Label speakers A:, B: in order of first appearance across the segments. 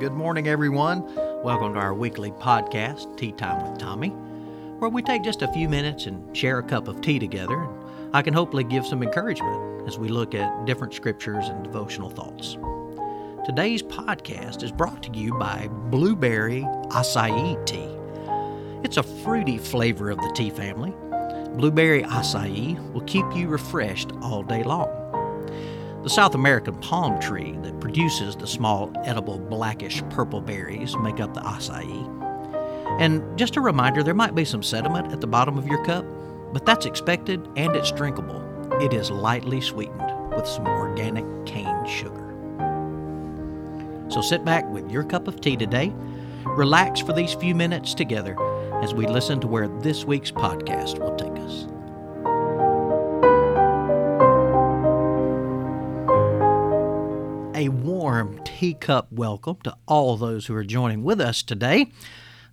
A: Good morning, everyone. Welcome to our weekly podcast, Tea Time with Tommy, where we take just a few minutes and share a cup of tea together. And I can hopefully give some encouragement as we look at different scriptures and devotional thoughts. Today's podcast is brought to you by Blueberry Acai Tea. It's a fruity flavor of the tea family. Blueberry acai will keep you refreshed all day long. The South American palm tree that produces the small, edible, blackish purple berries make up the acai. And just a reminder there might be some sediment at the bottom of your cup, but that's expected and it's drinkable. It is lightly sweetened with some organic cane sugar. So sit back with your cup of tea today, relax for these few minutes together as we listen to where this week's podcast will take teacup welcome to all those who are joining with us today.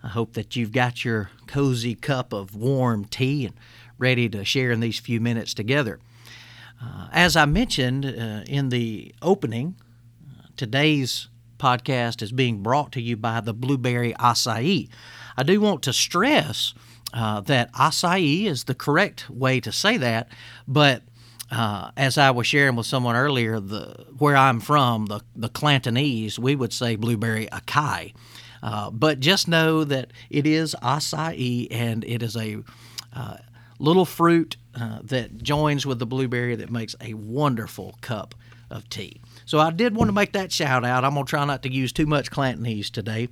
A: I hope that you've got your cozy cup of warm tea and ready to share in these few minutes together. Uh, as I mentioned uh, in the opening, uh, today's podcast is being brought to you by the Blueberry Acai. I do want to stress uh, that acai is the correct way to say that, but uh, as I was sharing with someone earlier, the where I'm from, the the Clantonese, we would say blueberry acai. Uh, but just know that it is acai, and it is a uh, little fruit uh, that joins with the blueberry that makes a wonderful cup of tea. So I did want to make that shout out. I'm gonna try not to use too much Clantonese today.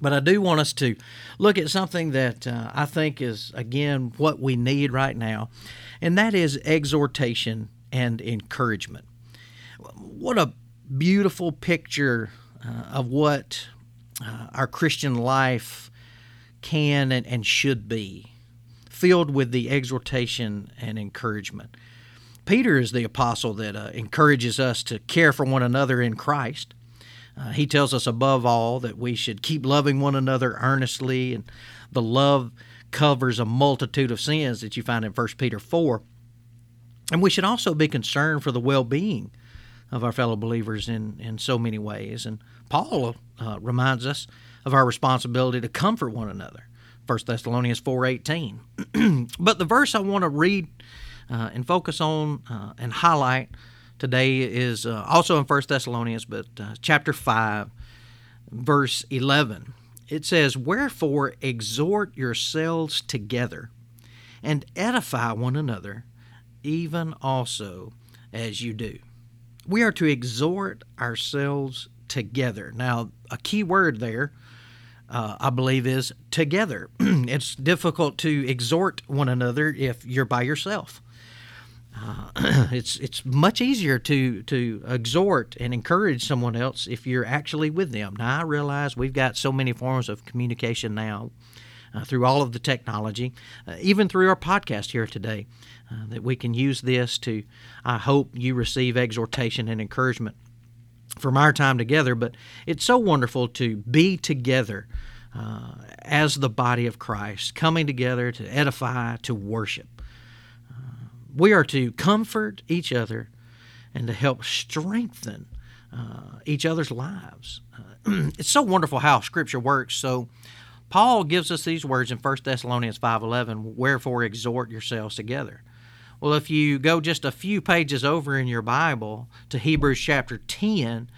A: But I do want us to look at something that uh, I think is, again, what we need right now, and that is exhortation and encouragement. What a beautiful picture uh, of what uh, our Christian life can and, and should be, filled with the exhortation and encouragement. Peter is the apostle that uh, encourages us to care for one another in Christ. Uh, he tells us above all that we should keep loving one another earnestly, and the love covers a multitude of sins that you find in 1 Peter 4. And we should also be concerned for the well being of our fellow believers in, in so many ways. And Paul uh, reminds us of our responsibility to comfort one another. 1 Thessalonians 4.18. but the verse I want to read uh, and focus on uh, and highlight today is uh, also in 1 Thessalonians, but uh, chapter 5, verse 11. It says, Wherefore exhort yourselves together and edify one another, even also as you do. We are to exhort ourselves together. Now, a key word there, uh, I believe, is together. it's difficult to exhort one another if you're by yourself. Uh, it's it's much easier to to exhort and encourage someone else if you're actually with them. Now I realize we've got so many forms of communication now uh, through all of the technology, uh, even through our podcast here today, uh, that we can use this to. I hope you receive exhortation and encouragement from our time together. But it's so wonderful to be together. Uh, as the body of Christ, coming together to edify, to worship we are to comfort each other and to help strengthen uh, each other's lives. Uh, it's so wonderful how Scripture works. So, Paul gives us these words in 1 Thessalonians 5:11, "Wherefore exhort yourselves together." Well, if you go just a few pages over in your Bible to Hebrews chapter 10,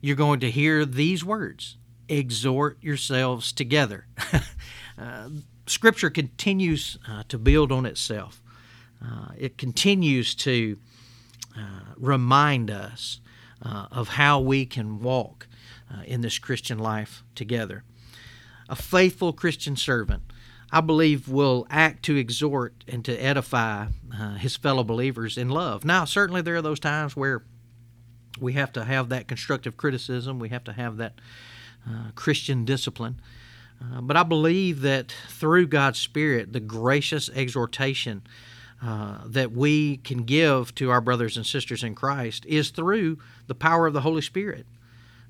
A: you're going to hear these words exhort yourselves together. uh, scripture continues uh, to build on itself uh, it continues to uh, remind us uh, of how we can walk uh, in this Christian life together. A faithful Christian servant, I believe, will act to exhort and to edify uh, his fellow believers in love. Now, certainly, there are those times where we have to have that constructive criticism, we have to have that uh, Christian discipline. but I believe that through God's Spirit, the gracious exhortation uh, that we can give to our brothers and sisters in Christ is through the power of the Holy Spirit.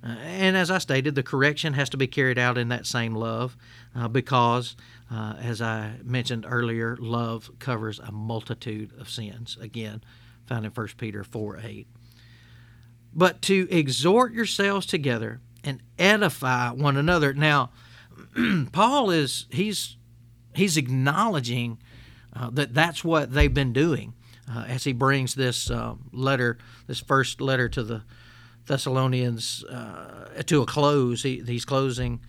A: Uh, and as I stated, the correction has to be carried out in that same love uh, because, uh, as I mentioned earlier, love covers a multitude of sins. Again, found in 1 Peter 4 8. But to exhort yourselves together and edify one another. Now, Paul is he's he's acknowledging uh, that that's what they've been doing uh, as he brings this uh, letter, this first letter to the Thessalonians, uh, to a close. He, he's closing.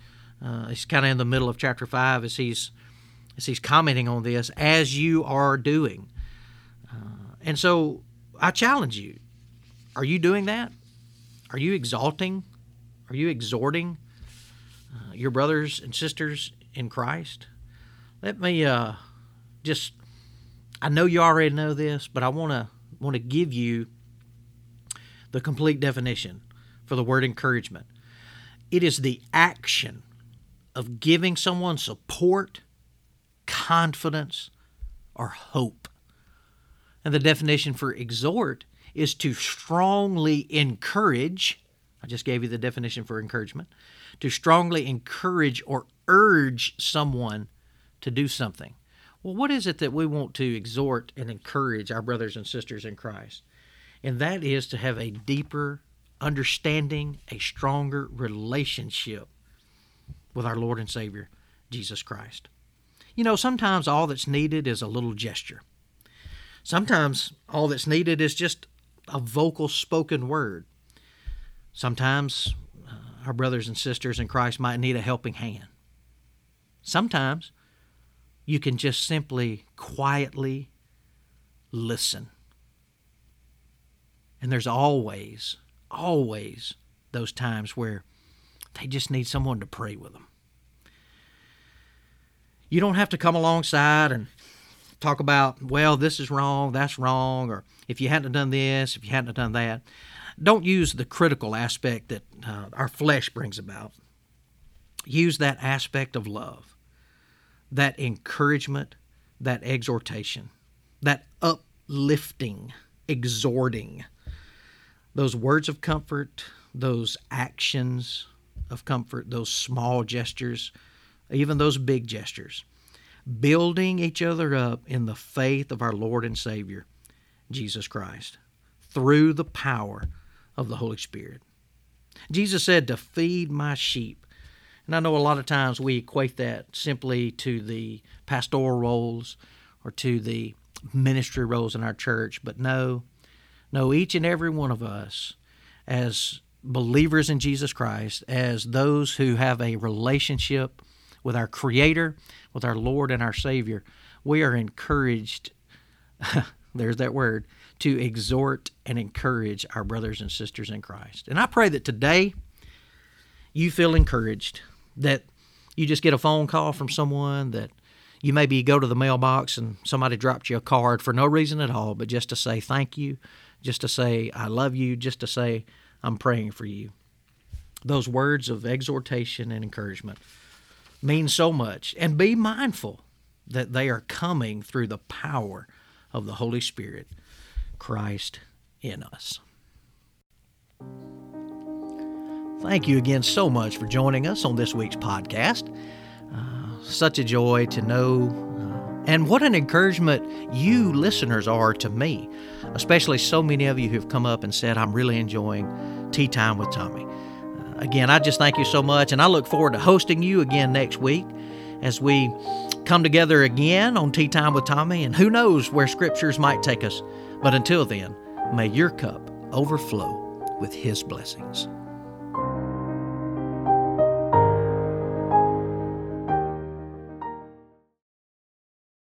A: Uh, he's kind of in the middle of chapter five as he's as he's commenting on this as you are doing. Uh, and so I challenge you: Are you doing that? Are you exalting? Are you exhorting your brothers and sisters in Christ? Let me just I know you already know this, but I want to want to give you the complete definition for the word encouragement. It is the action of giving someone support, confidence, or hope. And the definition for exhort is to strongly encourage. I just gave you the definition for encouragement. To strongly encourage or urge someone to do something. Well, what is it that we want to exhort and encourage our brothers and sisters in Christ? And that is to have a deeper understanding, a stronger relationship with our Lord and Savior, Jesus Christ. You know, sometimes all that's needed is a little gesture. Sometimes all that's needed is just a vocal spoken word. Sometimes uh, our brothers and sisters in Christ might need a helping hand. Sometimes you can just simply quietly listen. And there's always, always those times where they just need someone to pray with them. You don't have to come alongside and talk about, well, this is wrong, that's wrong, or if you hadn't done this, if you hadn't done that. Don't use the critical aspect that uh, our flesh brings about. Use that aspect of love that encouragement, that exhortation, that uplifting, exhorting, those words of comfort, those actions of comfort, those small gestures, even those big gestures, building each other up in the faith of our Lord and Savior, Jesus Christ, through the power of the Holy Spirit. Jesus said, To feed my sheep. And I know a lot of times we equate that simply to the pastoral roles or to the ministry roles in our church, but no, no, each and every one of us, as believers in Jesus Christ, as those who have a relationship with our Creator, with our Lord and our Savior, we are encouraged, there's that word, to exhort and encourage our brothers and sisters in Christ. And I pray that today you feel encouraged that you just get a phone call from someone that you maybe go to the mailbox and somebody dropped you a card for no reason at all, but just to say thank you, just to say I love you, just to say I'm praying for you. Those words of exhortation and encouragement mean so much. And be mindful that they are coming through the power of the Holy Spirit, Christ in us. Thank you again so much for joining us on this week's podcast. Uh, such a joy to know, uh, and what an encouragement you listeners are to me, especially so many of you who've come up and said, I'm really enjoying Tea Time with Tommy. Uh, again, I just thank you so much, and I look forward to hosting you again next week as we come together again on Tea Time with Tommy, and who knows where scriptures might take us. But until then, may your cup overflow with His blessings.